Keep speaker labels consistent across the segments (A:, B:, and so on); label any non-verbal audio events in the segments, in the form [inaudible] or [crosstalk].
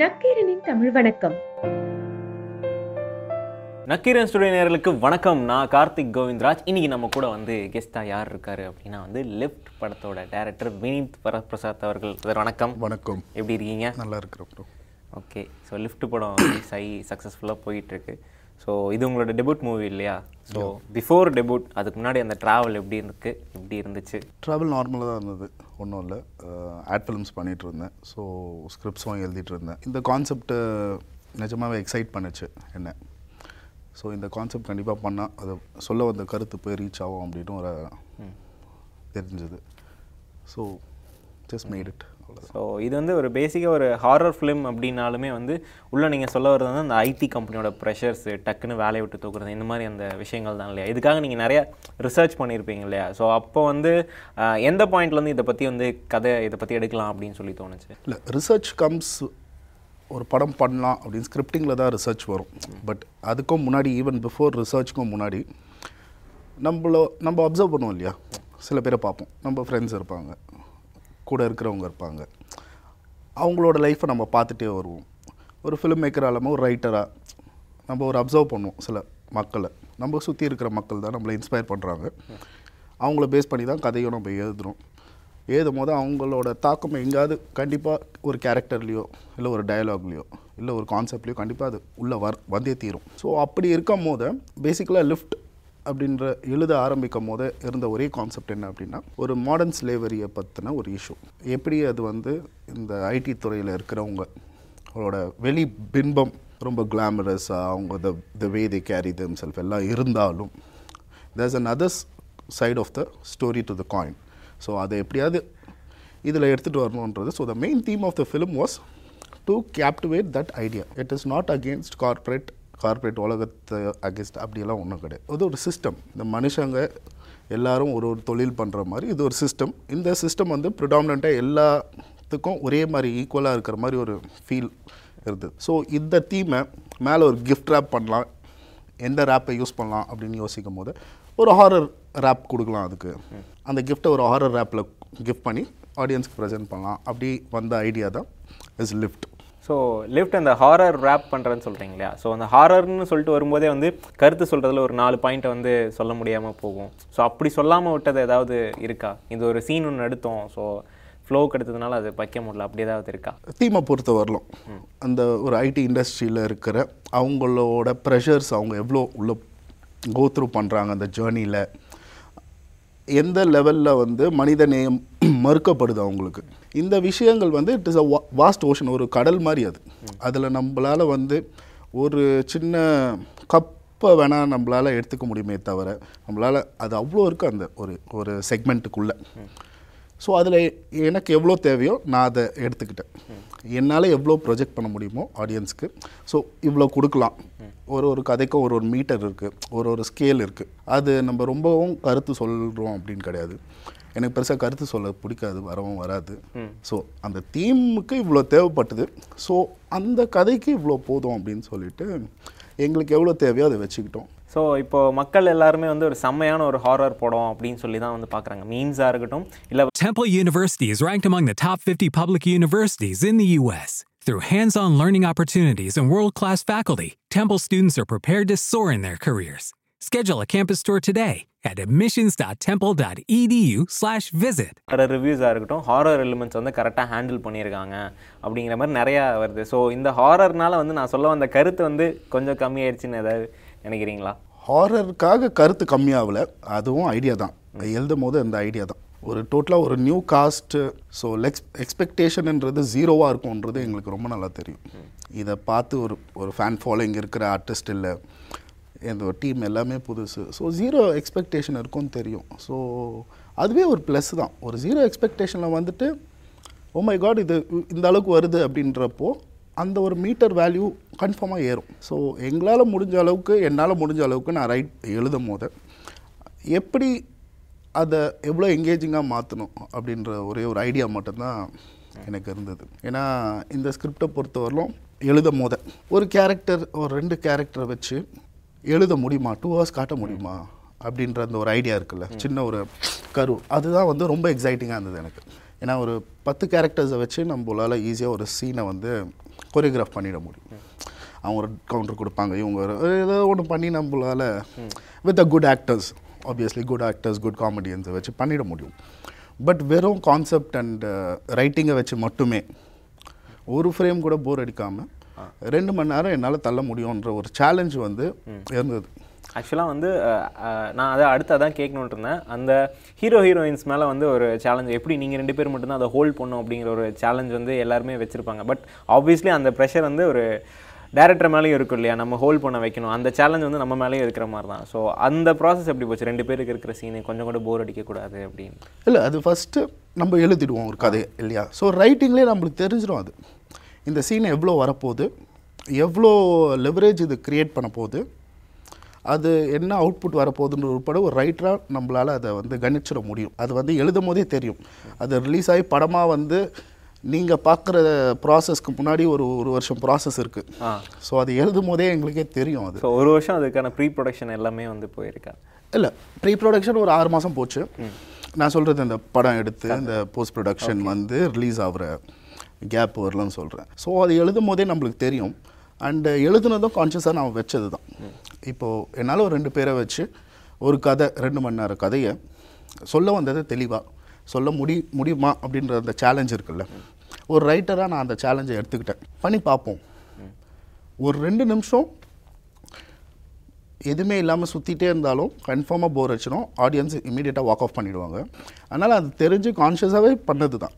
A: நக்கீரனின் தமிழ் வணக்கம்.
B: நக்கீரன் ஸ்டுடியோ நேயர்களுக்கு வணக்கம். நான் கார்த்திக் கோவிந்த்ராஜ். இன்னைக்கு நம்ம கூட வந்து கெஸ்டா யார் இருக்காரு அப்படின்னா வந்து லெஃப்ட் படத்தோட டைரக்டர் வினீத் வரப்பிரசாத் அவர்கள். சார் வணக்கம்.
C: வணக்கம்.
B: எப்படி இருக்கீங்க?
C: நல்லா இருக்கிறோம் ப்ரோ
B: ஓகே ஸோ லிஃப்ட் படம் ஆகி சக்ஸஸ்ஃபுல்லாக போயிட்டுருக்கு ஸோ இது உங்களோட டெபுட் மூவி இல்லையா? ஸோ பிஃபோர் டெபுட் அதுக்கு முன்னாடி அந்த ட்ராவல் எப்படி இருக்கு? எப்படி இருந்துச்சு?
C: ட்ராவல் நார்மலாக தான் இருந்தது. ஒன்றும் இல்லை. ஆட் ஃபிலிம்ஸ் பண்ணிகிட்டு இருந்தேன். ஸோ ஸ்கிரிப்ட்ஸும் எழுதிட்டு இருந்தேன். இந்த கான்செப்ட் நிஜமாவே எக்ஸைட் பண்ணுச்சு என்ன. ஸோ இந்த கான்செப்ட் கண்டிப்பாக பண்ணால் அது சொல்ல வந்த கருத்து போய் ரீச் ஆகும் அப்படின்னு ஒரு தெரிஞ்சது. So just made it
B: so இது வந்து ஒரு பேசிக்காக ஒரு ஹாரர் ஃபிலிம் அப்படின்னாலுமே வந்து உள்ளே நீங்கள் சொல்ல வர்றது வந்து அந்த ஐடி கம்பெனியோட ப்ரெஷர்ஸ் டக்குன்னு வேலையை விட்டு தூக்குறது இந்த மாதிரி அந்த விஷயங்கள் தான் இல்லையா? இதுக்காக நீங்கள் நிறையா ரிசர்ச் பண்ணியிருப்பீங்க இல்லையா? ஸோ அப்போ வந்து எந்த பாயிண்ட்லேருந்து இதை பற்றி வந்து கதை இதை பற்றி எடுக்கலாம் அப்படின்னு சொல்லி தோணுச்சு?
C: இல்லை ரிசர்ச் கம்ஸ் ஒரு படம் பண்ணலாம் அப்படின்னு ஸ்கிரிப்டிங்கில் தான் ரிசர்ச் வரும். பட் அதுக்கும் முன்னாடி ஈவன் பிஃபோர் ரிசர்ச்சுக்கும் முன்னாடி நம்மளோ நம்ம அப்சர்வ் பண்ணுவோம் இல்லையா? சில பேரை பார்ப்போம். நம்ம ஃப்ரெண்ட்ஸ் இருப்பாங்க. கூட இருக்கிறவங்க இருப்பாங்க. அவங்களோட லைஃப்பை நம்ம பார்த்துட்டே வருவோம். ஒரு ஃபிலிம் மேக்கர் இல்லாமல் ஒரு ரைட்டராக நம்ம ஒரு அப்சர்வ் பண்ணுவோம் சில மக்களை. நம்ம சுற்றி இருக்கிற மக்கள் தான் நம்மளை இன்ஸ்பயர் பண்ணுறாங்க அவங்கள பேஸ் பண்ணி தான் கதையும் நம்ம எழுதுகிறோம் எழுதும் போது அவங்களோட தாக்கம் எங்கேயாவது கண்டிப்பாக ஒரு கேரக்டர்லேயோ இல்லை ஒரு டயலாக்லேயோ இல்லை ஒரு கான்செப்ட்லேயோ கண்டிப்பாக அது உள்ளே வர் வந்தே தீரும். ஸோ அப்படி இருக்கும் போது பேசிக்கலாக லிஃப்ட் அப்படின்ற எழுத ஆரம்பிக்கும் போது இருந்த ஒரே கான்செப்ட் என்ன அப்படின்னா ஒரு மாடர்ன் ஸ்லேவரியை பற்றின ஒரு இஷ்யூ எப்படி அது வந்து இந்த ஐடி துறையில் இருக்கிறவங்க அவங்களோட வெளி பின்பம் ரொம்ப கிளாமரஸாக அவங்க த த வே தே கேரி தம் செல்ஃப் எல்லாம் இருந்தாலும் there's an others side of the story to the coin so அதை எப்படியாவது இதில் எடுத்துகிட்டு வரணுன்றது so the main theme of the film was to captivate that idea it is not against corporate corporate உலகத்தை against அப்படியெல்லாம் ஒன்றும் கிடையாது. அது ஒரு சிஸ்டம் இந்த மனுஷங்க எல்லாரும் ஒரு ஒரு தொழில் பண்ணுற மாதிரி இது ஒரு சிஸ்டம் இந்த சிஸ்டம் வந்து ப்ரிடாமினண்ட்டாக எல்லாத்துக்கும் ஒரே மாதிரி ஈக்குவலாக இருக்கிற மாதிரி ஒரு ஃபீல் இருந்தது ஸோ இந்த தீமை மேலே ஒரு கிஃப்ட் ரேப் பண்ணலாம். எந்த ரேப்பை யூஸ் பண்ணலாம் அப்படின்னு யோசிக்கும் போது ஒரு ஹாரர் ரேப் கொடுக்கலாம் அதுக்கு. அந்த கிஃப்ட்டை ஒரு ஹாரர் ரேப்பில் கிஃப்ட் பண்ணி ஆடியன்ஸ்க்கு ப்ரெசென்ட் பண்ணலாம். அப்படி வந்த ஐடியா தான் இஸ் லிஃப்ட்
B: ஸோ லிஃப்ட் அந்த ஹாரர் ரேப் பண்ணுறேன்னு சொல்கிறீங்க இல்லையா? ஸோ அந்த ஹாரர்னு சொல்லிட்டு வரும்போதே வந்து கருத்து சொல்கிறதுல ஒரு நாலு பாயிண்ட்டை வந்து சொல்ல முடியாமல் போகும். ஸோ அப்படி சொல்லாமல் விட்டது ஏதாவது இருக்கா? இது ஒரு சீன் ஒன்று எடுத்தோம். ஸோ ஃப்ளோவுக்கு எடுத்ததுனால அது வைக்க முடியல. அப்படி ஏதாவது இருக்கா?
C: தீமை பொறுத்த வரலும். அந்த ஒரு ஐடி இண்டஸ்ட்ரியில் இருக்கிற அவங்களோட ப்ரெஷர்ஸ் அவங்க எவ்வளோ உள்ள கோ த்ரூ பண்ணுறாங்க அந்த ஜேர்னியில் எந்த லெவலில் வந்து மனித நேயம் மறுக்கப்படுது அவங்களுக்கு? இந்த விஷயங்கள் வந்து it is a vast ocean ஒரு கடல் மாதிரி அது. அதில் நம்மளால் வந்து ஒரு சின்ன கப்பை வேணால் நம்மளால் எடுத்துக்க முடியுமே தவிர நம்மளால் அது அவ்வளோ இருக்குது அந்த ஒரு ஒரு செக்மெண்ட்டுக்குள்ளே ஸோ அதில் எனக்கு எவ்வளோ தேவையோ நான் அதை எடுத்துக்கிட்டேன். என்னால் எவ்வளோ ப்ரொஜெக்ட் பண்ண முடியுமோ ஆடியன்ஸ்க்கு ஸோ இவ்வளோ கொடுக்கலாம். ஒரு ஒரு கதைக்கும் ஒரு ஒரு மீட்டர் இருக்குது ஒரு ஒரு ஸ்கேல் இருக்குது அது நம்ம ரொம்பவும் கருத்து சொல்கிறோம் அப்படின்னு கிடையாது. எனக்கு பெருசாக கருத்து சொல்ல பிடிக்காது வரவும் வராது. ஸோ அந்த தீமுக்கு இவ்வளோ தேவைப்பட்டது. ஸோ அந்த கதைக்கு இவ்வளோ போதும் அப்படின்னு சொல்லிட்டு எங்களுக்கு எவ்வளோ தேவையோ அதை வச்சுக்கிட்டோம்.
B: ஸோ இப்போ மக்கள் எல்லாருமே வந்து ஒரு செம்மையான ஒரு ஹாரர் படம் அப்படின்னு சொல்லி தான் வந்து பார்க்குறாங்க. மீன்ஸாக இருக்கட்டும் இல்லை
D: Temple University is ranked among the top 50 public universities in the U.S. Through hands on learning opportunities and world class faculty, Temple students are prepared to soar in their careers. Schedule a campus tour today at admissions.temple.edu/slash visit.
B: வர ரிவ்யூஸாக இருக்கட்டும் horror elements வந்து கரெக்டாக handle பண்ணியிருக்காங்க அப்படிங்கிற மாதிரி நிறையா வருது. So இந்த ஹாரர்னால வந்து நான் சொல்ல வந்த கருத்து வந்து கொஞ்சம் கம்மியாயிடுச்சுன்னு ஏதாவது நினைக்கிறீங்களா?
C: ஹாரருக்காக கருத்து கம்மியாகல அதுவும் ஐடியா தான். எழுதும் போது அந்த ஐடியா தான். ஒரு டோட்டலாக ஒரு நியூ காஸ்ட் ஸோ லெக்ஸ் எக்ஸ்பெக்டேஷன்ன்றது ஜீரோவாக இருக்கும்ன்றது எங்களுக்கு ரொம்ப நல்லா தெரியும். இதை பார்த்து ஒரு ஒரு ஃபேன் ஃபாலோயிங் இருக்கிற ஆர்டிஸ்ட் இல்லை என்னோட டீம் எல்லாமே புதுசு. ஸோ ஜீரோ எக்ஸ்பெக்டேஷன் இருக்கும்னு தெரியும். ஸோ அதுவே ஒரு ப்ளஸ் தான். ஒரு ஜீரோ எக்ஸ்பெக்டேஷனில் வந்துட்டு ஓ மை காட் இது இந்த அளவுக்கு வருது அப்படின்றப்போ அந்த ஒரு மீட்டர் வேல்யூ கன்ஃபார்மாக ஏறும். ஸோ எங்களால் முடிஞ்ச அளவுக்கு என்னால் முடிஞ்ச அளவுக்கு நான் ரைட் எழுதும் போது எப்படி அதை எவ்வளோ எங்கேஜிங்காக மாற்றணும் அப்படின்ற ஒரே ஒரு ஐடியா மட்டும்தான் எனக்கு இருந்தது. ஏன்னா இந்த ஸ்கிரிப்டை பொறுத்தவரையிலும் எழுதும் போத ஒரு கேரக்டர் ஒரு ரெண்டு கேரக்டரை வச்சு எழுத முடியுமா? டூ ஹவர்ஸ் காட்ட முடியுமா? அப்படின்ற அந்த ஒரு ஐடியா இருக்குல்ல. சின்ன ஒரு கரு. அதுதான் வந்து ரொம்ப எக்ஸைட்டிங்காக இருந்தது எனக்கு. ஏன்னா ஒரு பத்து கேரக்டர்ஸை வச்சு நம்மளால் ஈஸியாக ஒரு சீனை வந்து கொரியோகிராஃப் பண்ணிட முடியும். அவங்க ஒரு கவுண்டர் கொடுப்பாங்க இவங்க ஒரு ஏதோ ஒன்று பண்ணி நம்மளால் with a good actors obviously good actors good காமெடியன்ஸை வச்சு பண்ணிட முடியும். பட் வெறும் கான்செப்ட் அண்ட் ரைட்டிங்கை வச்சு மட்டுமே ஒரு ஃப்ரேம் கூட போர் அடிக்காமல் ரெண்டு மணி நேரம் என்னால் தள்ள முடியுன்ற ஒரு சேலஞ்ச் வந்து இருந்தது.
B: ஆக்சுவலாக வந்து நான் அதை அடுத்து அதான் கேட்கணுன்ட்டு இருந்தேன். அந்த ஹீரோ ஹீரோயின்ஸ் மேலே வந்து ஒரு சேலஞ்ச் எப்படி நீங்கள் ரெண்டு பேர் மட்டும்தான் அதை ஹோல்ட் பண்ணும் அப்படிங்கிற ஒரு சேலஞ்ச் வந்து எல்லாருமே வச்சுருப்பாங்க. பட் ஆப்வியஸ்லி அந்த ப்ரெஷர் வந்து ஒரு டேரக்டர் மேலேயும் இருக்கும் இல்லையா? நம்ம ஹோல்ட் பண்ண வைக்கணும். அந்த சேலஞ்ச் வந்து நம்ம மேலேயும் இருக்கிற மாதிரி தான் ஸோ அந்த ப்ராசஸ் எப்படி போச்சு? ரெண்டு பேருக்கு இருக்கிற சீனு கொஞ்சம் கூட போர் அடிக்கக்கூடாது அப்படின்னு.
C: இல்லை அது ஃபஸ்ட்டு நம்ம எழுதிடுவோம் ஒரு கதையை இல்லையா? ஸோ ரைட்டிங்லேயே நம்மளுக்கு தெரிஞ்சிடும் அது. இந்த சீன் எவ்வளோ வரப்போகுது? எவ்வளோ லெவரேஜ் இது க்ரியேட் பண்ண போகுது அது என்ன அவுட்புட் வரப்போகுதுன்ற உட்பட ஒரு ரைட்டராக நம்மளால் அதை வந்து கணிச்சிட முடியும். அது வந்து எழுதும் போதே தெரியும். அது ரிலீஸ் ஆகி படமாக வந்து நீங்கள் பார்க்குற ப்ராசஸ்க்கு முன்னாடி ஒரு ஒரு வருஷம் ப்ராசஸ் இருக்குது ஸோ அது எழுதும் போதே எங்களுக்கே தெரியும் அது.
B: ஒரு வருஷம் அதுக்கான ப்ரீ ப்ரொடக்ஷன் எல்லாமே வந்து போயிருக்கா?
C: இல்லை ப்ரீ ப்ரொடக்ஷன் ஒரு ஆறு மாதம் போச்சு. நான் சொல்கிறது இந்த படம் எடுத்து இந்த போஸ்ட் ப்ரொடக்ஷன் வந்து ரிலீஸ் ஆகிற கேப் வரலன்னு சொல்கிறேன் ஸோ அது எழுதும் போதே நம்மளுக்கு தெரியும். அண்டு எழுதுனதும் கான்ஷியஸாக நான் வச்சது தான் இப்போது என்னால் ஒரு ரெண்டு பேரை வச்சு ஒரு கதை ரெண்டு மணி நேரம் கதையை சொல்ல வந்தது தெளிவாக சொல்ல முடி முடியுமா அப்படின்ற அந்த சேலஞ்ச் இருக்குல்ல. ஒரு ரைட்டராக நான் அந்த சேலஞ்சை எடுத்துக்கிட்டேன். பண்ணி பார்ப்போம். ஒரு ரெண்டு நிமிஷம் எதுவுமே இல்லாமல் சுற்றிட்டே இருந்தாலும் கன்ஃபார்மாக போர் அடிச்சிடும். ஆடியன்ஸ் இமீடியட்டாக வாக் ஆஃப் பண்ணிவிடுவாங்க அதனால் அது தெரிஞ்சு கான்ஷியஸாகவே பண்ணது தான்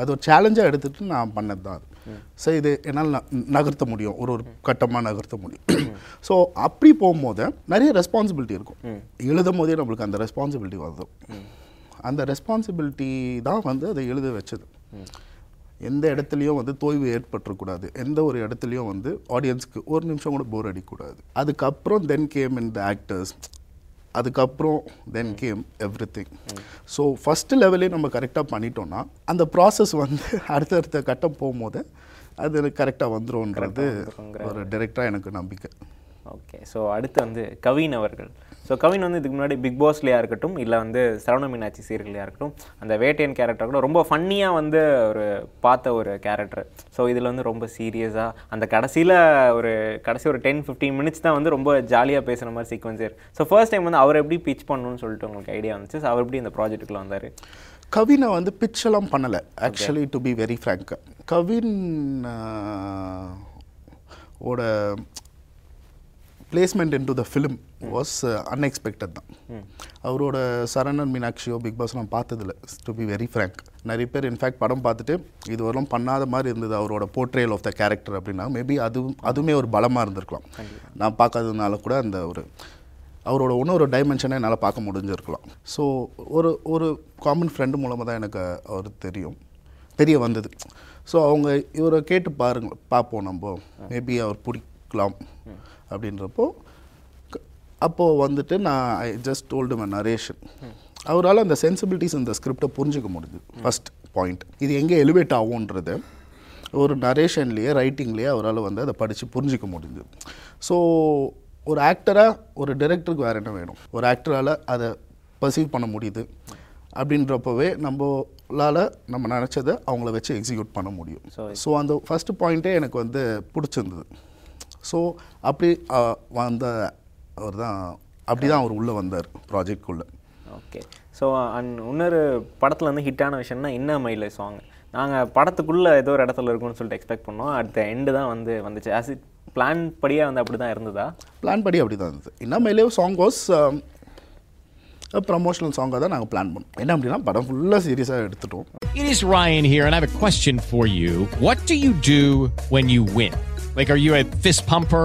C: அது ஒரு சேலஞ்சாக எடுத்துகிட்டு நான் பண்ணது தான் அது. ஸோ இது என்னால் நகர்த்த முடியும். ஒரு ஒரு கட்டமாக நகர்த்த முடியும். [clears throat] ஸோ அப்படி போகும்போது நிறைய ரெஸ்பான்சிபிலிட்டி இருக்கும். எழுதும் போதே நம்மளுக்கு அந்த ரெஸ்பான்சிபிலிட்டி வரும் அந்த ரெஸ்பான்சிபிலிட்டி தான் வந்து அதை எழுத வச்சது. எந்த இடத்துலையும் வந்து தொய்வு ஏற்பட்டுறக்கூடாது. எந்த ஒரு இடத்துலையும் வந்து ஆடியன்ஸ்க்கு ஒரு நிமிஷம் கூட போர் அடிக்கக்கூடாது. அதுக்கப்புறம் then game in the actors அதுக்கப்புறம் then came everything so first லெவலே நம்ம கரெக்டாக பண்ணிட்டோம்னா அந்த ப்ராசஸ் வந்து அடுத்தடுத்த கட்டம் போகும்போது அது கரெக்டாக வந்துரும்ன்றது ஒரு டைரெக்டாக எனக்கு நம்பிக்கை.
B: ஓகே ஸோ அடுத்து வந்து கவின் அவர்கள். ஸோ கவின் வந்து இதுக்கு முன்னாடி பிக் பாஸ்லையா இருக்கட்டும் இல்லை வந்து சரவண மீனாட்சி சீரியல்லையா இருக்கட்டும் அந்த வேட்டையன் கேரக்டர் கூட ரொம்ப ஃபன்னியாக வந்து ஒரு பார்த்த ஒரு கேரக்டர் ஸோ இதில் வந்து ரொம்ப சீரியஸாக அந்த கடைசியில் ஒரு கடைசி ஒரு டென் ஃபிஃப்டீன் மினிட்ஸ் தான் வந்து ரொம்ப ஜாலியாக பேசுகிற மாதிரி சீக்வன்ஸ் ஸோ ஃபர்ஸ்ட் டைம் வந்து அவர் எப்படி பிச் பண்ணணும்னு சொல்லிட்டு உங்களுக்கு ஐடியா வந்துச்சு? ஸோ அவர் எப்படி இந்த ப்ராஜெக்ட்டுக்குள்ள வந்தார்?
C: கவினை வந்து பிச்செல்லாம் பண்ணலை. Actually to be very frank Kavin ஓட placement into the film was unexpected தான். அவரோட சரணன் மீனாட்சியோ பிக் பாஸ் நான் பார்த்ததில்ல டு பி வெரி ஃப்ரேங்க் நிறைய பேர் இன்ஃபேக்ட் படம் பார்த்துட்டு இது வரலும் பண்ணாத மாதிரி இருந்தது அவரோட போர்ட்ரேல் ஆஃப் த கேரக்டர் அப்படின்னா மேபி அதுவும் அதுவுமே ஒரு பலமாக இருந்திருக்கலாம். நான் பார்க்காததுனால கூட அந்த ஒரு அவரோட இன்னொரு டைமென்ஷனை என்னால் பார்க்க முடிஞ்சிருக்கலாம். ஸோ ஒரு ஒரு காமன் ஃப்ரெண்டு மூலமாக தான் எனக்கு அவர் தெரியும் தெரிய வந்தது. ஸோ அவங்க இவரை கேட்டு பாருங்க பார்ப்போம் நம்ம. மேபி அவர் பிடிக்கலாம் அப்படின்றப்போ அப்போது வந்துட்டு நான் I just told my narration அவரால் அந்த சென்சிபிலிட்டிஸ் இந்த ஸ்கிரிப்டை புரிஞ்சுக்க முடியுது ஃபர்ஸ்ட் பாயிண்ட் இது எங்கே எலிவேட் ஆகுன்றது ஒரு நரேஷன்லேயே ரைட்டிங்லேயே அவரால் வந்து அதை படித்து புரிஞ்சிக்க முடியுது ஸோ ஒரு ஆக்டராக ஒரு டைரக்டருக்கு வேறு என்ன வேணும்? ஒரு ஆக்டரால் அதை பர்சீவ் பண்ண முடியுது. அப்படின்றப்பவே நம்மளால் நம்ம நினச்சதை அவங்கள வச்சு எக்ஸிக்யூட் பண்ண முடியும். ஸோ அந்த ஃபஸ்ட்டு பாயிண்ட்டே எனக்கு வந்து பிடிச்சிருந்தது. ஸோ அப்படி அஹ், வந்த அவர் தான் அப்படி தான் அவர் உள்ளே வந்தார் ப்ராஜெக்ட்குள்ளே
B: ஓகே ஸோ அண்ட் இன்னொரு படத்தில் வந்து ஹிட்டான விஷயம்னா என்ன மயில சாங் நாங்கள் படத்துக்குள்ளே ஏதோ ஒரு இடத்துல இருக்கும்னு சொல்லிட்டு எக்ஸ்பெக்ட் பண்ணோம். அடுத்த எண்டு தான் வந்து வந்துச்சு. ஆஸ் இட் பிளான் படியாக வந்து அப்படி தான் இருந்ததா
C: பிளான் படி அப்படி தான் இருந்தது இன்னமேலே சாங் வாஸ் ப்ரமோஷனல் சாங்காக தான் நாங்கள் பிளான் பண்ணோம். என்ன அப்படின்னா படம் ஃபுல்லாக சீரியஸாக எடுத்துட்டோம்.
A: It is Ryan here, and I have a question for you. What do you do when you win? Like, are you a fist pumper?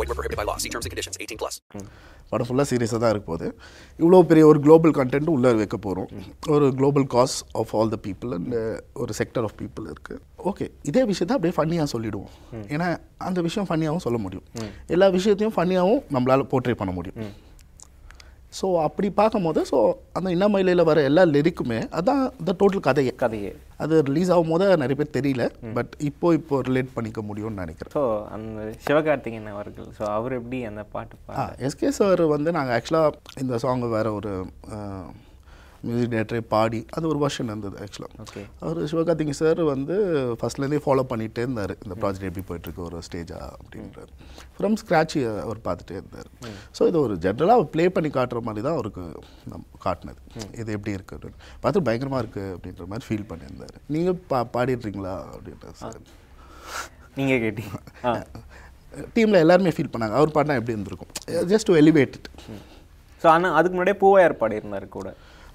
E: Void were prohibited by law. See terms and conditions. 18 plus.
C: படம் ஃபுல்லாக சீரியஸாக தான் இருக்க போகுது இவ்வளோ பெரிய ஒரு global content உள்ளே வைக்க போகிறோம் ஒரு global cause of all the people and ஒரு செக்டர் ஆஃப் பீப்புள் இருக்குது ஓகே இதே விஷயத்தை அப்படியே ஃபன்னியாக சொல்லிடுவோம். ஏன்னா அந்த விஷயம் ஃபன்னியாகவும் சொல்ல முடியும். எல்லா விஷயத்தையும் ஃபன்னியாகவும் நம்மளால் போர்ட்ரே பண்ண முடியும். ஸோ அப்படி பார்க்கும்போது ஸோ அந்த இன்னமயிலையில் வர எல்லா லிரிக்குமே அதான் இந்த டோட்டல் கதையே.
B: கதையே.
C: அது ரிலீஸ் ஆகும் போது நிறைய பேர் தெரியல பட் இப்போ இப்போ ரிலேட் பண்ணிக்க முடியும்னு நினைக்கிறேன்.
B: ஸோ அந்த சிவகார்த்திகேயன் அவர்கள் ஸோ அவர் எப்படி அந்த பாட்டு
C: எஸ்கே சார் வந்து நாங்கள் ஆக்சுவலாக இந்த சாங் வேறு ஒரு மியூசிக் டேரக்டரே பாடி அது ஒரு வருஷன் இருந்தது ஆக்சுவலாக. அவர் சிவகார்த்திகேயன் சார் வந்து ஃபஸ்ட்லேருந்தே ஃபாலோ பண்ணிகிட்டே இருந்தார். இந்த ப்ராஜெக்ட் எப்படி போயிட்டுருக்கு ஒரு ஸ்டேஜா அப்படின்றார். ஃப்ரம் ஸ்க்ராட்ச் அவர் பார்த்துட்டே இருந்தார். ஸோ இது ஒரு ஜென்ரலாக ப்ளே பண்ணி காட்டுற மாதிரி தான் அவருக்கு நம் காட்டினது. இது எப்படி இருக்கு அப்படின்னு பார்த்து பயங்கரமாக இருக்குது அப்படின்ற மாதிரி ஃபீல் பண்ணியிருந்தார். நீங்கள் பா பாடிடுறீங்களா அப்படின்றார் சார்
B: நீங்கள் கேட்டீங்க.
C: டீமில் எல்லாருமே ஃபீல் பண்ணாங்க. அவர் பாடினா எப்படி இருந்திருக்கும்? ஜஸ்ட் டு எலிவேட்
B: ஸோ ஆனால் அதுக்கு முன்னாடியே பூவையார் பாடியிருந்தார் கூட.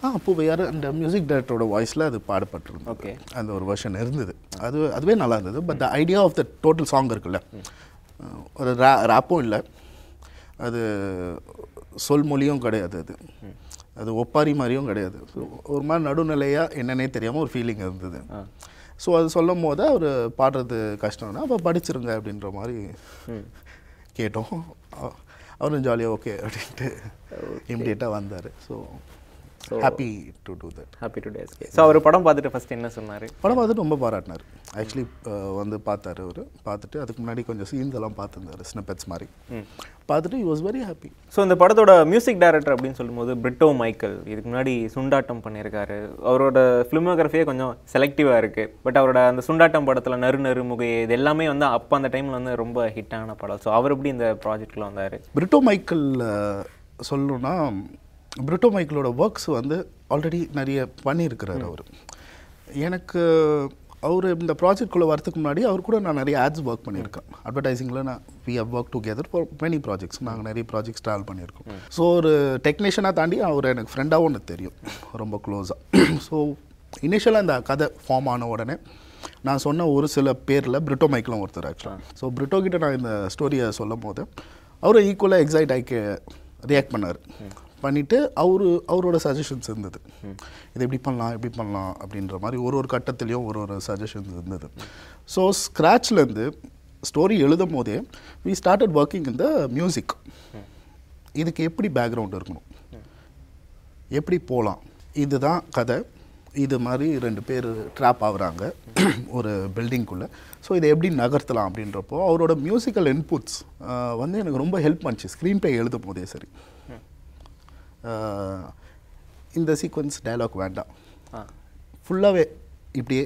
C: ஆ பூவையார் அந்த மியூசிக் டைரக்டரோட வாய்ஸில் அது பாடப்பட்டிருந்தது.
B: Okay.
C: அந்த ஒரு வெர்ஷன் இருந்தது. அது அதுவே நல்லா இருந்தது but the idea of the total song இருக்குல்ல ஒரு ரா ரேப்பும் இல்லை. அது சொல் மொழியும் கிடையாது அது. அது ஒப்பாரி மாதிரியும் கிடையாது. So, ஒரு மாதிரி நடுநிலையாக என்னன்னே தெரியாமல் ஒரு ஃபீலிங் இருந்தது. ஸோ அது சொல்லும் போது அவர் பாடுறது கஷ்டம்னா அப்போ படிச்சிருங்க அப்படின்ற மாதிரி கேட்டோம். அவரும் ஜாலியாக ஓகே அப்படின்ட்டு இமிடியேட்டாக வந்தார். So happy to do that
B: happy to days so அவர் படம் பார்த்துட்டு ஃபர்ஸ்ட் என்ன சொன்னார்?
C: படம் பார்த்துட்டு ரொம்ப பாராட்டினார். ஆக்சுவலி வந்து பார்த்தாரு அவர். பார்த்துட்டு அதுக்கு முன்னாடி கொஞ்சம் சீன்ஸ் எல்லாம் பார்த்துருந்தாரு ஸ்னிப்பெட்ஸ் மாதிரி. பார்த்துட்டு you was very happy
B: so இந்த படத்தோட மியூசிக் டைரக்டர் அப்படின்னு சொல்லும்போது பிரிட்டோ மைக்கேல் இதுக்கு முன்னாடி சுண்டாட்டம் பண்ணியிருக்காரு. அவரோட ஃபிலிமோகிராஃபியே கொஞ்சம் செலக்டிவாக இருக்குது பட் அவரோட அந்த சுண்டாட்டம் படத்தில் நறு நறு முகையே இது எல்லாமே வந்து அப்போ அந்த டைமில் வந்து ரொம்ப ஹிட்டான படம். ஸோ அவர் எப்படி இந்த ப்ராஜெக்டில் வந்தார்?
C: பிரிட்டோ மைக்கேல் சொல்லணும்னா பிரிட்டோ மைக்கேலோட ஒர்க்ஸ் வந்து ஆல்ரெடி நிறைய பண்ணியிருக்கிறார் அவர். எனக்கு அவர் இந்த ப்ராஜெக்ட்குள்ளே வரதுக்கு முன்னாடி அவர் கூட நான் நிறைய ஆட்ஸ் ஒர்க் பண்ணியிருக்கேன். அட்வர்டைசிங்கில் நான் we have work together for many projects நாங்கள் நிறைய ப்ராஜெக்ட்ஸ் ட்ராவல் பண்ணியிருக்கோம். ஸோ ஒரு டெக்னீஷியனாக தாண்டி அவர் எனக்கு ஃப்ரெண்டாகவும் எனக்கு தெரியும். ரொம்ப க்ளோஸாக ஸோ இனிஷியலாக இந்த கதை ஃபார்ம் ஆன உடனே நான் சொன்ன ஒரு சில பேரில் பிரிட்டோ மைக்கிலும் ஒருத்தர் ஆக்சுவலாக ஸோ பிரிட்டோ கிட்ட நான் இந்த ஸ்டோரியை சொல்லும் போது அவரும் ஈக்குவலாக எக்ஸைட் ஆகி ரியாக்ட் பண்ணார். பண்ணிவிட்டு அவரு அவரோட சஜஷன்ஸ் இருந்தது. இது எப்படி பண்ணலாம் எப்படி பண்ணலாம் அப்படின்ற மாதிரி ஒரு ஒரு கட்டத்துலேயும் ஒரு ஒரு சஜஷன்ஸ் இருந்தது. ஸோ ஸ்க்ராட்ச்லேருந்து ஸ்டோரி எழுதும் போதே வி ஸ்டார்டட் ஒர்க்கிங் இந்த மியூசிக் இதுக்கு எப்படி பேக்ரவுண்ட் இருக்கணும்? எப்படி போகலாம் இதுதான் கதை. இது மாதிரி ரெண்டு பேர் ட்ராப் ஆகுறாங்க ஒரு பில்டிங்குள்ளே ஸோ இதை எப்படி நகர்த்தலாம் அப்படின்றப்போ அவரோட மியூசிக்கல் இன்புட்ஸ் வந்து எனக்கு ரொம்ப ஹெல்ப் பண்ணிச்சு. ஸ்க்ரீன் ப்ளே எழுதும் போதே சரி. இந்த சீக்வன்ஸ் டயலாக் வேண்டாம். ஃபுல்லாகவே இப்படியே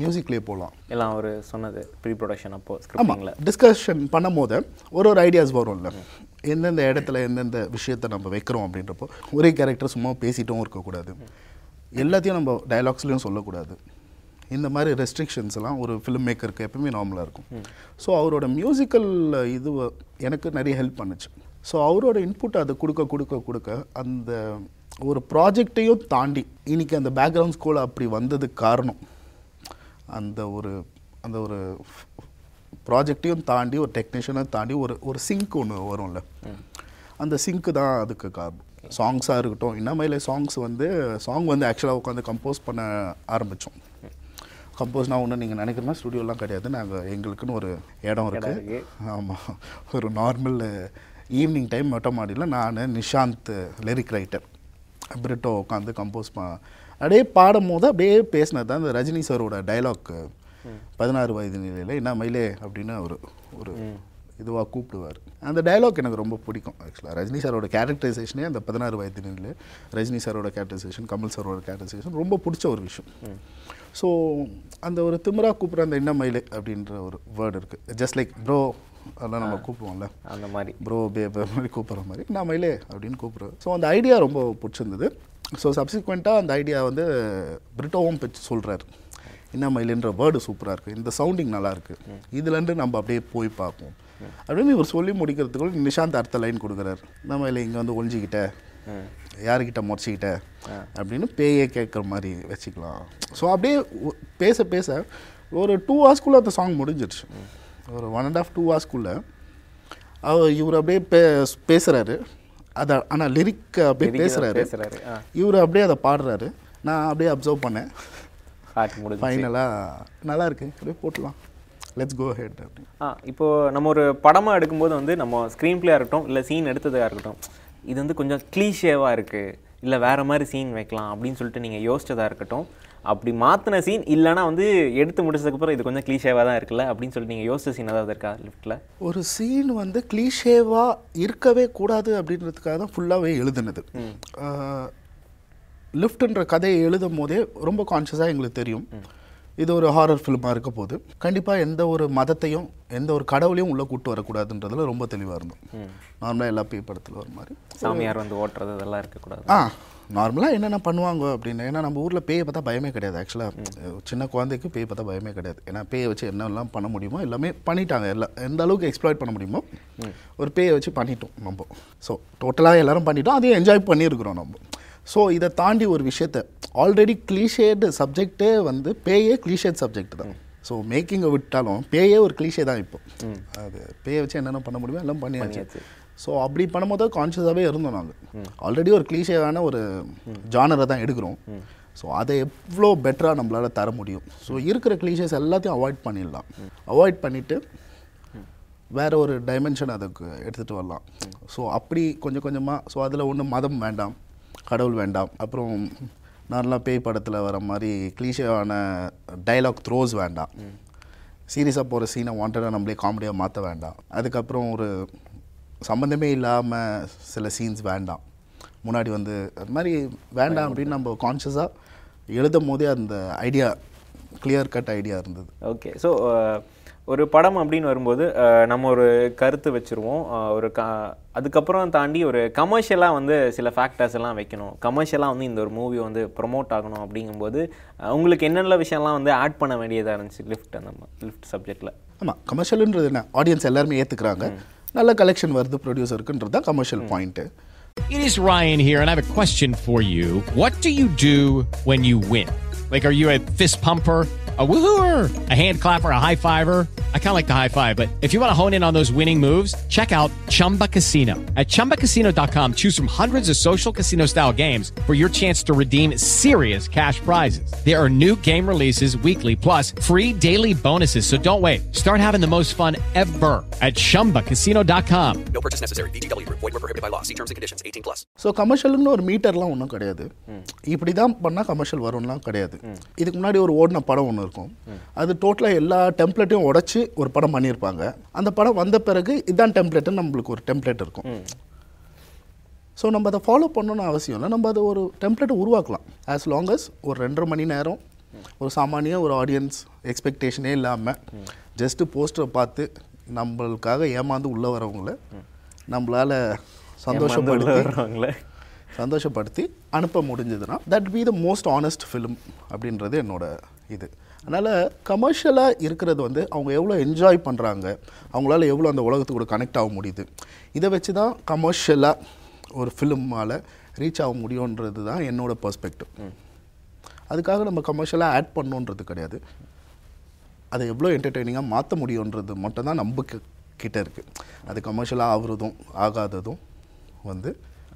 C: மியூசிக்லேயே போகலாம்
B: எல்லாம் அவர் சொன்னது ப்ரீ ப்ரொடக்ஷன் அப்போ
C: ஆமாம் டிஸ்கஷன் பண்ணும்போது ஒரு ஒரு ஐடியாஸ் வரும்ல. எந்தெந்த இடத்துல எந்தெந்த விஷயத்தை நம்ம வைக்கிறோம் அப்படின்றப்போ ஒரே கேரக்டர் சும்மா பேசிட்டும் இருக்கக்கூடாது. எல்லாத்தையும் நம்ம டயலாக்ஸ்லையும் சொல்லக்கூடாது. இந்த மாதிரி ரெஸ்ட்ரிக்ஷன்ஸ் எல்லாம் ஒரு ஃபிலிம் மேக்கருக்கு எப்பவுமே நார்மலாக இருக்கும். ஸோ அவரோட மியூசிக்கல் இது எனக்கு நிறைய ஹெல்ப் பண்ணுச்சு. ஸோ அவரோட இன்புட் அது கொடுக்க கொடுக்க கொடுக்க அந்த ஒரு ப்ராஜெக்டையும் தாண்டி இன்னைக்கு அந்த பேக்ரவுண்ட் ஸ்கூல் அப்படி வந்ததுக்கு காரணம். அந்த ஒரு அந்த ஒரு ப்ராஜெக்டையும் தாண்டி ஒரு டெக்னீஷியனை தாண்டி ஒரு ஒரு சிங்க் ஒன்று வரும்ல. அந்த சிங்க்கு தான் அதுக்கு காரணம். சாங்ஸாக இருக்கட்டும் இன்னமையில சாங்ஸ் வந்து சாங் வந்து ஆக்சுவலாக உட்காந்து கம்போஸ் பண்ண ஆரம்பித்தோம் கம்போஸ்னா ஒன்று நீங்கள் நினைக்கிறனா ஸ்டுடியோலாம் கிடையாது. நாங்கள் எங்களுக்குன்னு ஒரு இடம் இருக்குது ஆமாம் ஒரு நார்மல் ஈவினிங் டைம் மொட்டை மாடியில் நான் நிஷாந்த் லிரிக் ரைட்டர் பிரிட்டோ உட்காந்து கம்போஸ் ப அப்படியே பாடும் போது அப்படியே பேசினது தான் இந்த ரஜினி சாரோட டைலாக் பதினாறு வயது நிலையில் என்ன மயிலே அப்படின்னு அவர் ஒரு இதுவாக கூப்பிடுவார். அந்த டைலாக் எனக்கு ரொம்ப பிடிக்கும் ஆக்சுவலாக ரஜினி சாரோட கேரக்டரைசேஷனே அந்த பதினாறு வயது நிலையில் ரஜினி சாரோட கேரக்டரைசேஷன் கமல் சாரோட கேரக்டரைசேஷன் ரொம்ப பிடிச்ச ஒரு விஷயம். ஸோ அந்த ஒரு திமிரா கூப்பிட்ற அந்த என்ன மயிலே அப்படின்ற ஒரு வேர்டு இருக்குது ஜஸ்ட் லைக் ப்ரோ அதெல்லாம் நம்ம கூப்பிடுவோம்ல.
B: அந்த மாதிரி.
C: ப்ரோ பே பே மாதிரி கூப்பிட்ற மாதிரி. நான் மயிலே அப்படின்னு கூப்பிட்றேன் ஸோ அந்த ஐடியா ரொம்ப பிடிச்சிருந்தது. ஸோ சப்சிக்வெண்ட்டாக அந்த ஐடியா வந்து பிரிட்டோவும் பற்றி சொல்கிறார் என்ன மயிலுன்ற வேர்டு சூப்பராக இருக்குது இந்த சவுண்டிங் நல்லா இருக்குது இதுலேருந்து நம்ம அப்படியே போய் பார்ப்போம். அப்படின்னு இவர் சொல்லி முடிக்கிறதுக்குள்ள நிஷாந்த் அடுத்த லைன் கொடுக்குறாரு. நம்ம இல்லை இங்கே வந்து ஒழிஞ்சிக்கிட்ட யாருக்கிட்ட முறைச்சிக்கிட்ட? அப்படின்னு பேயே கேட்குற மாதிரி வச்சுக்கலாம். ஸோ அப்படியே பேச பேச ஒரு டூ ஹவர்ஸ்க்குள்ளே அந்த சாங் முடிஞ்சிருச்சு. ஒரு ஒன் அண்ட் ஆஃப் டூ ஹவர்ஸ்க்குள்ளே அவர் இவர் அப்படியே பே பேசுகிறாரு அதை ஆனால் லிரிக் அப்படியே பேசுகிறாரு இவர் அப்படியே அதை பாடுறாரு. நான் அப்படியே அப்சர்வ் பண்ணேன். ஃபைனலாக நல்லா இருக்கு அப்படியே போட்டலாம். லெட்ஸ் கோ ஹெட்
B: ஆ இப்போ நம்ம ஒரு படமாக எடுக்கும்போது வந்து நம்ம ஸ்க்ரீன் பிளேயாக இருக்கட்டும் இல்லை சீன் எடுத்ததாக இருக்கட்டும் இது வந்து கொஞ்சம் க்ளீஷேவாக இருக்குது இல்லை வேறு மாதிரி சீன் வைக்கலாம் அப்படின்னு சொல்லிட்டு நீங்கள் யோசிச்சதாக இருக்கட்டும் அப்படி மாற்றின சீன் இல்லைன்னா வந்து எடுத்து முடிச்சதுக்கப்புறம் இது கொஞ்சம் க்ளீஷேவாக தான் இருக்குல்ல? அப்படின்னு சொல்லிட்டு நீங்கள் யோசிச்ச சீன் ஏதாவது இருக்கா லிஃப்ட்டில்
C: ஒரு சீன் வந்து கிளீஷேவாக இருக்கவே கூடாது அப்படின்றதுக்காக தான் ஃபுல்லாகவே எழுதுனது. லிஃப்ட்ன்ற கதையை எழுதும் போதே ரொம்ப கான்ஷியஸாக எங்களுக்கு தெரியும். இது ஒரு ஹாரர் ஃபிலிமாக இருக்க போது கண்டிப்பாக எந்த ஒரு மதத்தையும் எந்த ஒரு கடவுளையும் உள்ளே கூட்டு வரக்கூடாதுன்றதுல ரொம்ப தெளிவாக இருந்தோம். நார்மலாக எல்லா பேய் படத்தில் வர மாதிரி.
B: சாமியார் வந்து ஓட்டுறது இதெல்லாம் இருக்கக்கூடாது
C: ஆ நார்மலாக என்னென்ன பண்ணுவாங்க அப்படின்னு ஏன்னா நம்ம ஊரில் பேயை பார்த்தா பயமே கிடையாது. ஆக்சுவலாக சின்ன குழந்தைக்கு பேய் பார்த்தா பயமே கிடையாது. ஏன்னா பேயை வச்சு என்னெல்லாம் பண்ண முடியுமோ எல்லாமே பண்ணிட்டாங்க. எல்லாம் எந்த அளவுக்கு எக்ஸ்ப்ளாய்ட் பண்ண முடியுமோ ஒரு பேயை வச்சு பண்ணிட்டோம் நம்ம. ஸோ டோட்டலாக எல்லாரும் பண்ணிட்டோம். அதையும் என்ஜாய் பண்ணியிருக்கிறோம் நம்ம. ஸோ இதை தாண்டி ஒரு விஷயத்த. ஆல்ரெடி கிளீஷேடு சப்ஜெக்டே வந்து பேயே கிளீஷேட் சப்ஜெக்ட் தான். ஸோ மேக்கிங்கை விட்டாலும் பேயே ஒரு கிளீஷே தான் இப்போ. அது பேயை வச்சு என்னென்ன பண்ண முடியுமோ எல்லாம் பண்ணியாச்சு. ஸோ அப்படி பண்ணும்போது கான்ஷியஸாகவே இருந்தோம் நாங்கள் ஆல்ரெடி ஒரு கிளீஷேவான ஒரு ஜானரை தான் எடுக்கிறோம். ஸோ அதை எவ்வளோ பெட்டராக நம்மளால் தர முடியும்? ஸோ இருக்கிற கிளீஷேஸ் எல்லாத்தையும் அவாய்ட் பண்ணிடலாம். அவாய்ட் பண்ணிவிட்டு வேற ஒரு டைமென்ஷன் அதுக்கு எடுத்துகிட்டு வரலாம். ஸோ அப்படி கொஞ்சம் கொஞ்சமாக ஸோ அதில் ஒன்றும் மதம் வேண்டாம். கடவுள் வேண்டாம். அப்புறம் நார்மலாக பேய் படத்தில் வர மாதிரி கிளீஷேவான டைலாக் த்ரோஸ் வேண்டாம். சீரியஸாக போகிற சீனை வாண்டடாக நம்மளே காமெடியாக மாற்ற வேண்டாம். அதுக்கப்புறம் ஒரு சம்மந்தமே இல்லாமல் சில சீன்ஸ் வேண்டாம். முன்னாடி வந்து அது மாதிரி வேண்டாம் அப்படின்னு நம்ம கான்ஷியஸாக எழுதும் போதே அந்த ஐடியா கிளியர் கட் ஐடியா இருந்தது
B: ஓகே ஸோ ஒரு படம் அப்படின்னு வரும்போது நம்ம ஒரு கருத்து வச்சுருவோம். ஒரு க அதுக்கப்புறம் தாண்டி ஒரு கமர்ஷியலாக வந்து சில ஃபேக்டர்ஸ் எல்லாம் வைக்கணும். கமர்ஷியலாக வந்து இந்த ஒரு மூவி வந்து ப்ரொமோட் ஆகணும் அப்படிங்கும்போது உங்களுக்கு என்னென்ன விஷயம்லாம் வந்து ஆட் பண்ண வேண்டியதாக இருந்துச்சு லிஃப்ட் அந்த லிஃப்ட் சப்ஜெக்டில்
C: ஆமாம் கமர்ஷியல்ன்றது என்ன? ஆடியன்ஸ் எல்லாருமே ஏற்றுக்கிறாங்க நல்ல கலெக்ஷன் வருது ப்ரொடியூசருக்குன்றது தான் commercial point
A: It is Ryan here, and I have a question for you. What do you do when you win? Like, are you a fist pumper? A woohooer, a hand clapper, a high fiver. I kind of like the high five, but if you want to hone in on those winning moves, check out Chumba Casino. At chumbacasino.com, choose from hundreds of social casino style games for your chance to redeem serious cash prizes. There are new game releases weekly, plus free daily bonuses. So don't wait. Start having the most fun ever at chumbacasino.com.
E: No purchase necessary. VGW Group. Void were prohibited by law. See terms and conditions. 18 plus.
C: So கமர்ஷியல்னு ஒரு மீட்டர்லாம் ஒன்றும் கிடையாது இப்படி தான் பண்ணால் commercial வரும்லாம் கிடையாது இதுக்கு முன்னாடி ஒரு ஓடின படம் ஒன்று இருக்கும். அது டோட்டலாக எல்லா டெம்ப்ளேட்டையும் உடச்சி ஒரு படம் பண்ணியிருப்பாங்க. அந்த படம் வந்த பிறகு இதான் டெம்ப்ளேட்டுன்னு நம்மளுக்கு ஒரு டெம்ப்ளேட் இருக்கும். ஸோ நம்ம அதை ஃபாலோ பண்ணணும்னு அவசியம் இல்லை. நம்ம அதை ஒரு டெம்ப்ளேட்டை உருவாக்கலாம். ஆஸ் லாங் அஸ் ஒரு ரெண்டரை மணி நேரம் ஒரு சாமானிய ஒரு ஆடியன்ஸ் எக்ஸ்பெக்டேஷனே இல்லாமல் ஜஸ்ட்டு போஸ்டரை பார்த்து நம்மளுக்காக ஏமாந்து உள்ளே வரவங்கள நம்மளால் சந்தோஷப்படுத்தி
B: வர்றவங்கள
C: சந்தோஷப்படுத்தி அனுப்ப முடிஞ்சதுன்னா that be the most honest film அப்படின்றது என்னோட இது. அதனால் கமர்ஷியலாக இருக்கிறது வந்து அவங்க எவ்வளோ என்ஜாய் பண்ணுறாங்க அவங்களால எவ்வளோ அந்த உலகத்துக்கு கூட கனெக்ட் ஆக முடியுது இதை வச்சு தான் கமர்ஷியலாக ஒரு ஃபிலிமால் ரீச் ஆக முடியுன்றது தான் என்னோட பர்ஸ்பெக்டிவ் அதுக்காக நம்ம கமர்ஷியலாக ஆட் பண்ணணுன்றது கிடையாது. அதை எவ்வளோ என்டர்டெய்னிங்காக மாற்ற முடியுன்றது மட்டும் தான் நம்ம கிட்ட இருக்குது அது கமர்ஷியலாக ஆகுறதும் ஆகாததும் வந்து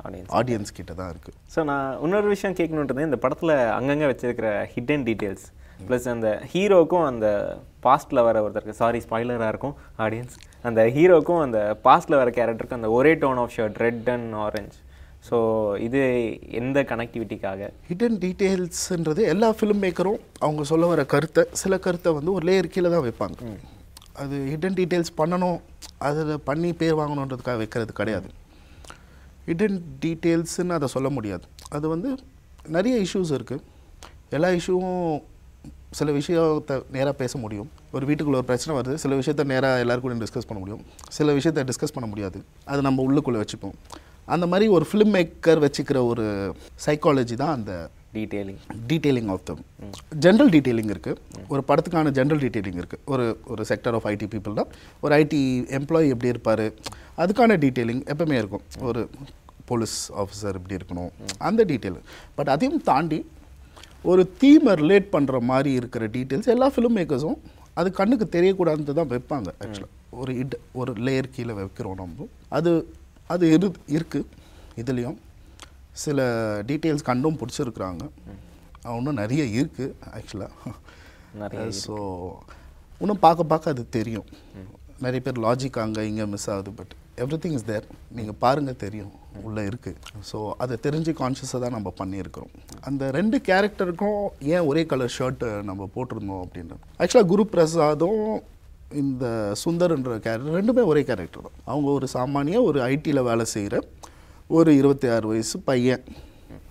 B: ஆடியன்ஸ்
C: ஆடியன்ஸ் கிட்ட தான் இருக்குது
B: ஸோ நான் இன்னொரு விஷயம் கேட்கணுன்றது இந்த படத்தில் அங்கங்கே வச்சிருக்கிற ஹிடன் டீட்டெயில்ஸ் ப்ளஸ் அந்த ஹீரோக்கும் அந்த பாஸ்ட்டில் வர ஒருத்தருக்கு சாரி ஸ்பாய்லராக இருக்கும் ஆடியன்ஸ் அந்த ஹீரோக்கும் அந்த பாஸ்ட்டில் வர கேரக்டருக்கும் அந்த ஒரே tone of shirt red and orange so இது எந்த கனெக்டிவிட்டிக்காக
C: ஹிடன் டீட்டெயில்ஸ்ன்றது எல்லா ஃபிலிம் மேக்கரும் அவங்க சொல்ல வர கருத்தை சில கருத்தை வந்து ஒரு லேயர் கீழே தான் வைப்பாங்க. அது ஹிடன் டீட்டெயில்ஸ் பண்ணணும் அதில் பண்ணி பேர் வாங்கணுன்றதுக்காக வைக்கிறது கிடையாது. ஹிடன் டீட்டெயில்ஸ்னு அதை சொல்ல முடியாது. அது வந்து நிறைய இஷ்யூஸ் இருக்குது எல்லா இஷ்யூவும் சில விஷயத்தை நேராக பேச முடியும். ஒரு வீட்டுக்குள்ள ஒரு பிரச்சனை வருது சில விஷயத்த நேராக எல்லாருக்கும் டிஸ்கஸ் பண்ண முடியும். சில விஷயத்த டிஸ்கஸ் பண்ண முடியாது. அது நம்ம உள்ளுக்குள்ளே வச்சுப்போம். அந்த மாதிரி ஒரு ஃபிலிம் மேக்கர் வச்சுக்கிற ஒரு சைக்காலஜி தான் அந்த
B: detailing
C: detailing of them general detailing இருக்குது ஒரு படத்துக்கான ஜென்ரல் டீட்டெயிலிங் இருக்குது ஒரு ஒரு செக்டர் ஆஃப் ஐடி பீப்புள்னா ஒரு ஐடி எம்ப்ளாயி எப்படி இருப்பார்? அதுக்கான டீட்டெயிலிங் எப்பவுமே இருக்கும். ஒரு போலீஸ் ஆஃபீஸர் இப்படி இருக்கணும். அந்த டீட்டெயில் பட் அதையும் தாண்டி ஒரு தீமை ரிலேட் பண்ணுற மாதிரி இருக்கிற டீட்டெயில்ஸ் எல்லா ஃபிலிம் மேக்கர்ஸும் அது கண்ணுக்கு தெரியக்கூடாதுன்னு தான் வைப்பாங்க ஆக்சுவலாக ஒரு இட் ஒரு லேயர் கீழே வைக்கிறோம் நம்ம. அது அது இரு இருக்குது இதுலேயும் சில டீட்டெயில்ஸ் கண்டும் பிடிச்சிருக்குறாங்க. இன்னும் நிறைய இருக்குது ஆக்சுவலாக ஸோ இன்னும் பார்க்க பார்க்க அது தெரியும். நிறைய பேர் லாஜிக் அங்கே இங்கே மிஸ் ஆகுது but everything is there நீங்கள் பாருங்கள் தெரியும். உள்ளே இருக்குது ஸோ அதை தெரிஞ்சு கான்ஷியஸாக தான் நம்ம பண்ணியிருக்கிறோம். அந்த ரெண்டு கேரக்டருக்கும் ஏன் ஒரே கலர் ஷர்ட்டு நம்ம போட்டிருந்தோம் அப்படின்றது ஆக்சுவலாக குரு பிரசாதும் இந்த சுந்தர்ன்ற கேரக்டர் ரெண்டுமே ஒரே கேரக்டர் தான். அவங்க ஒரு சாமானிய ஒரு ஐடியில் வேலை செய்கிற ஒரு இருபத்தி ஆறு வயசு பையன்.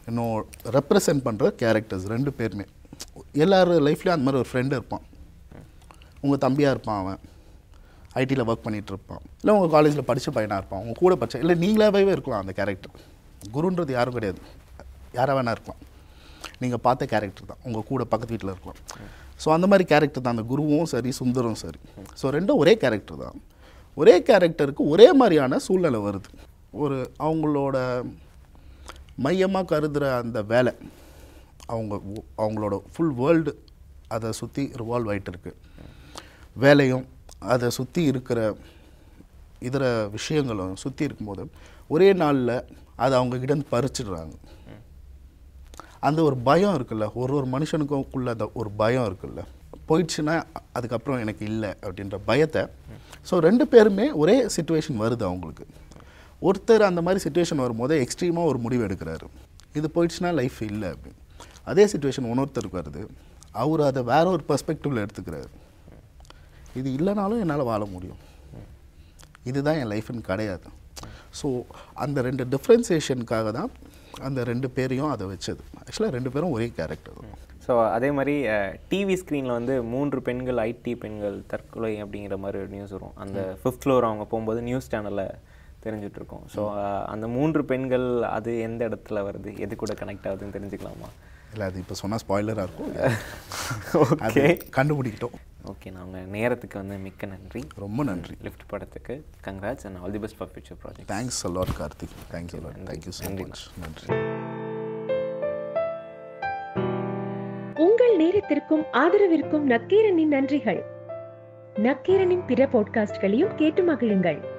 C: இன்னும் ரெப்ரசன்ட் பண்ணுற கேரக்டர்ஸ் ரெண்டு பேருமே. எல்லார் லைஃப்லேயும் அந்த மாதிரி ஒரு ஃப்ரெண்டு இருப்பான். உங்கள் தம்பியாக இருப்பான் அவன். ஐடியில் ஒர்க் பண்ணிகிட்டு இருப்பான் இல்லை உங்கள் காலேஜில் படித்த பையனாக இருப்பான் உங்கள் கூட படித்த இல்லை நீங்களாகவே இருக்கலாம் அந்த கேரக்டர் குருன்றது யாரும் கிடையாது. யாராக வேணா இருக்கலாம். நீங்கள் பார்த்த கேரக்டர் தான். உங்கள் கூட பக்கத்து வீட்டில் இருக்கலாம். ஸோ அந்த மாதிரி கேரக்டர் தான். அந்த குருவும் சரி சுந்தரும் சரி. ஸோ ரெண்டும் ஒரே கேரக்டர் தான். ஒரே கேரக்டருக்கு ஒரே மாதிரியான சூழ்நிலை வருது. ஒரு அவங்களோட மையமாக கருதுகிற அந்த வேலை அவங்க அவங்களோட ஃபுல் வேர்ல்டு அதை சுற்றி ரிவால்வ் ஆகிட்டு இருக்கு. வேலையும் அதை சுற்றி இருக்கிற இதர விஷயங்களும் சுற்றி இருக்கும்போது ஒரே நாளில் அதை அவங்க கிட்ட பறிச்சிடுறாங்க. அந்த ஒரு பயம் இருக்குல்ல ஒரு ஒரு மனுஷனுக்குள்ள அந்த ஒரு பயம் இருக்குல்ல. போயிடுச்சுன்னா அதுக்கப்புறம் எனக்கு இல்லை அப்படின்ற பயத்தை. ஸோ ரெண்டு பேருமே ஒரே சுச்சுவேஷன் வருது அவங்களுக்கு. ஒருத்தர் அந்த மாதிரி சுச்சுவேஷன் வரும்போது எக்ஸ்ட்ரீமாக ஒரு முடிவு எடுக்கிறாரு. இது போயிடுச்சுன்னா லைஃப் இல்லை அப்படின்னு. அதே சுச்சுவேஷன் இன்னொருத்தருக்கு வருது. அவர் அதை வேற ஒரு பர்ஸ்பெக்டிவில் எடுத்துக்கிறாரு. இது இல்லைனாலும் என்னால் வாழ முடியும். இதுதான் என் லைஃப்னு கிடையாது. ஸோ அந்த ரெண்டு டிஃப்ரென்சியேஷனுக்காக தான் அந்த ரெண்டு பேரையும் அதை வச்சது. ஆக்சுவலாக ரெண்டு பேரும் ஒரே கேரக்டர் தான்.
B: ஸோ அதே மாதிரி டிவி ஸ்க்ரீனில் வந்து மூன்று பெண்கள் ஐடி பெண்கள் தற்கொலை அப்படிங்கிற மாதிரி ஒரு நியூஸ் வரும். அந்த ஃபிஃப்த் ஃப்ளோர் அவங்க போகும்போது நியூஸ் சேனலில் தெரிஞ்சுட்டு இருக்கோம். ஸோ அந்த மூன்று பெண்கள் அது எந்த இடத்துல வருது? எது கூட கனெக்ட் ஆகுதுன்னு தெரிஞ்சுக்கலாமா?
C: இல்லை அது இப்போ சொன்னால் ஸ்பாய்லராக இருக்கும். [laughs] அது
B: ஓகே
C: கண்டுபிடிக்கிட்டோம்.
B: ஓகே நாங்கள் நேரத்துக்கு வந்து மிக்க நன்றி.
C: ரொம்ப நன்றி.
B: லிஃப்ட் படத்துக்கு congrats and all the best for future project
C: thanks a lot Karthik thanks a lot thank you so
B: நன்றி.
C: மச் நன்றி
F: உங்கள் நேரத்திற்கும் ஆதரவிற்கும் நக்கீரனின் நன்றிகள். நக்கீரனின் பிற பாட்காஸ்ட்களையும் கேட்டு மகிழுங்கள்.